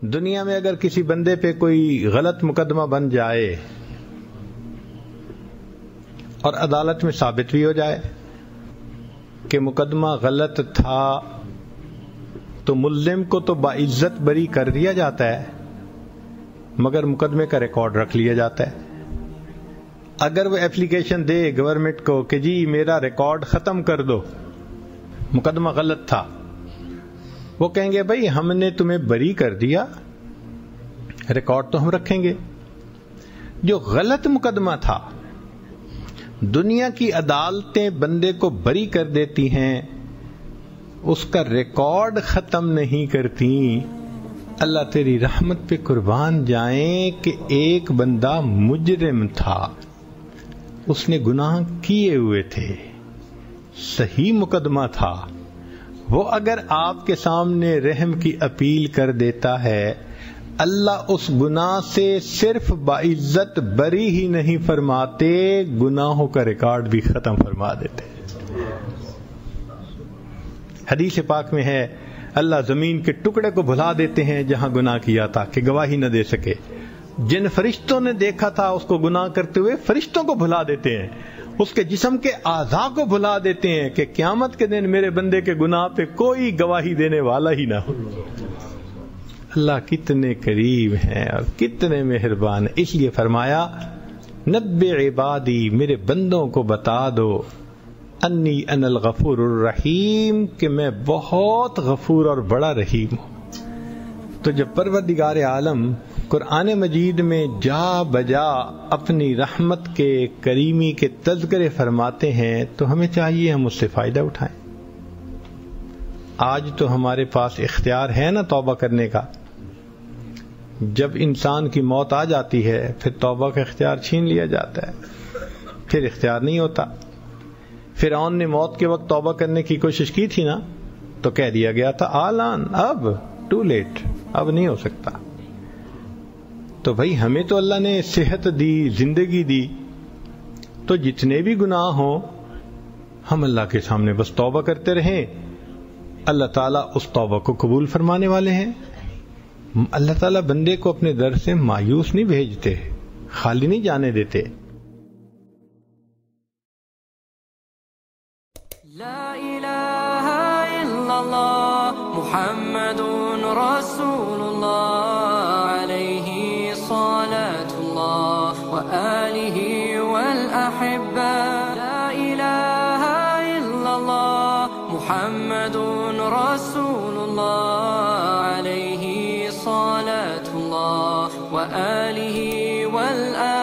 دنیا میں اگر کسی بندے پہ کوئی غلط مقدمہ بن جائے اور عدالت میں ثابت بھی ہو جائے کہ مقدمہ غلط تھا تو ملزم کو تو باعزت بری کر دیا جاتا ہے، مگر مقدمے کا ریکارڈ رکھ لیا جاتا ہے۔ اگر وہ اپلیکیشن دے گورنمنٹ کو کہ جی میرا ریکارڈ ختم کر دو، مقدمہ غلط تھا۔ وہ کہیں گے بھائی ہم نے تمہیں بری کر دیا ریکارڈ تو ہم رکھیں گے۔ جو غلط مقدمہ تھا، دنیا کی عدالتیں بندے کو بری کر دیتی ہیں، اس کا ریکارڈ ختم نہیں کرتی۔ اللہ تیری رحمت پہ قربان جائیں کہ ایک بندہ مجرم تھا۔ اس نے گناہ کیے ہوئے تھے۔ صحیح مقدمہ تھا۔ وہ اگر آپ کے سامنے رحم کی اپیل کر دیتا ہے، اللہ اس گناہ سے صرف باعزت بری ہی نہیں فرماتے، گناہوں کا ریکارڈ بھی ختم فرما دیتے۔ حدیث پاک میں ہے، اللہ زمین کے ٹکڑے کو بھلا دیتے ہیں جہاں گناہ کیا تھا کہ گواہی نہ دے سکے۔ جن فرشتوں نے دیکھا تھا، اس کو گناہ کرتے ہوئے فرشتوں کو بھلا دیتے ہیں۔ اس کے جسم کے آزا کو بھلا دیتے ہیں کہ قیامت کے دن میرے بندے کے گناہ پہ کوئی گواہی دینے والا ہی نہ ہو۔ اللہ کتنے قریب ہیں اور کتنے مہربان اس لیے فرمایا نب عبادی میرے بندوں کو بتا دو، انی ان الغفور الرحیم، کہ میں بہت غفور اور بڑا رحیم ہوں۔ تو جب پروردگار عالم قرآن مجید میں جا بجا اپنی رحمت کے کریمی کے تذکرے فرماتے ہیں، تو ہمیں چاہیے ہم اس سے فائدہ اٹھائیں۔ آج تو ہمارے پاس اختیار ہے نا توبہ کرنے کا۔ جب انسان کی موت آ جاتی ہے، پھر توبہ کا اختیار چھین لیا جاتا ہے۔ پھر اختیار نہیں ہوتا۔ فرعون نے موت کے وقت توبہ کرنے کی کوشش کی تھی نا، تو کہہ دیا گیا تھا، آلان، اب ٹو لیٹ اب نہیں ہو سکتا۔ تو بھائی ہمیں تو اللہ نے صحت دی، زندگی دی۔ تو جتنے بھی گناہ ہوں، ہم اللہ کے سامنے بس توبہ کرتے رہیں۔ اللہ تعالیٰ اس توبہ کو قبول فرمانے والے ہیں۔ اللہ تعالیٰ بندے کو اپنے در سے مایوس نہیں بھیجتے، خالی نہیں جانے دیتے۔ لا الہ الا اللہ۔ محمد رسول اللہ علیہ صلاة اللہ وآلہ والأحبہ لا الہ الا اللہ محمد رسول اللہ علیہ صلاة اللہ وآلہ والآلہ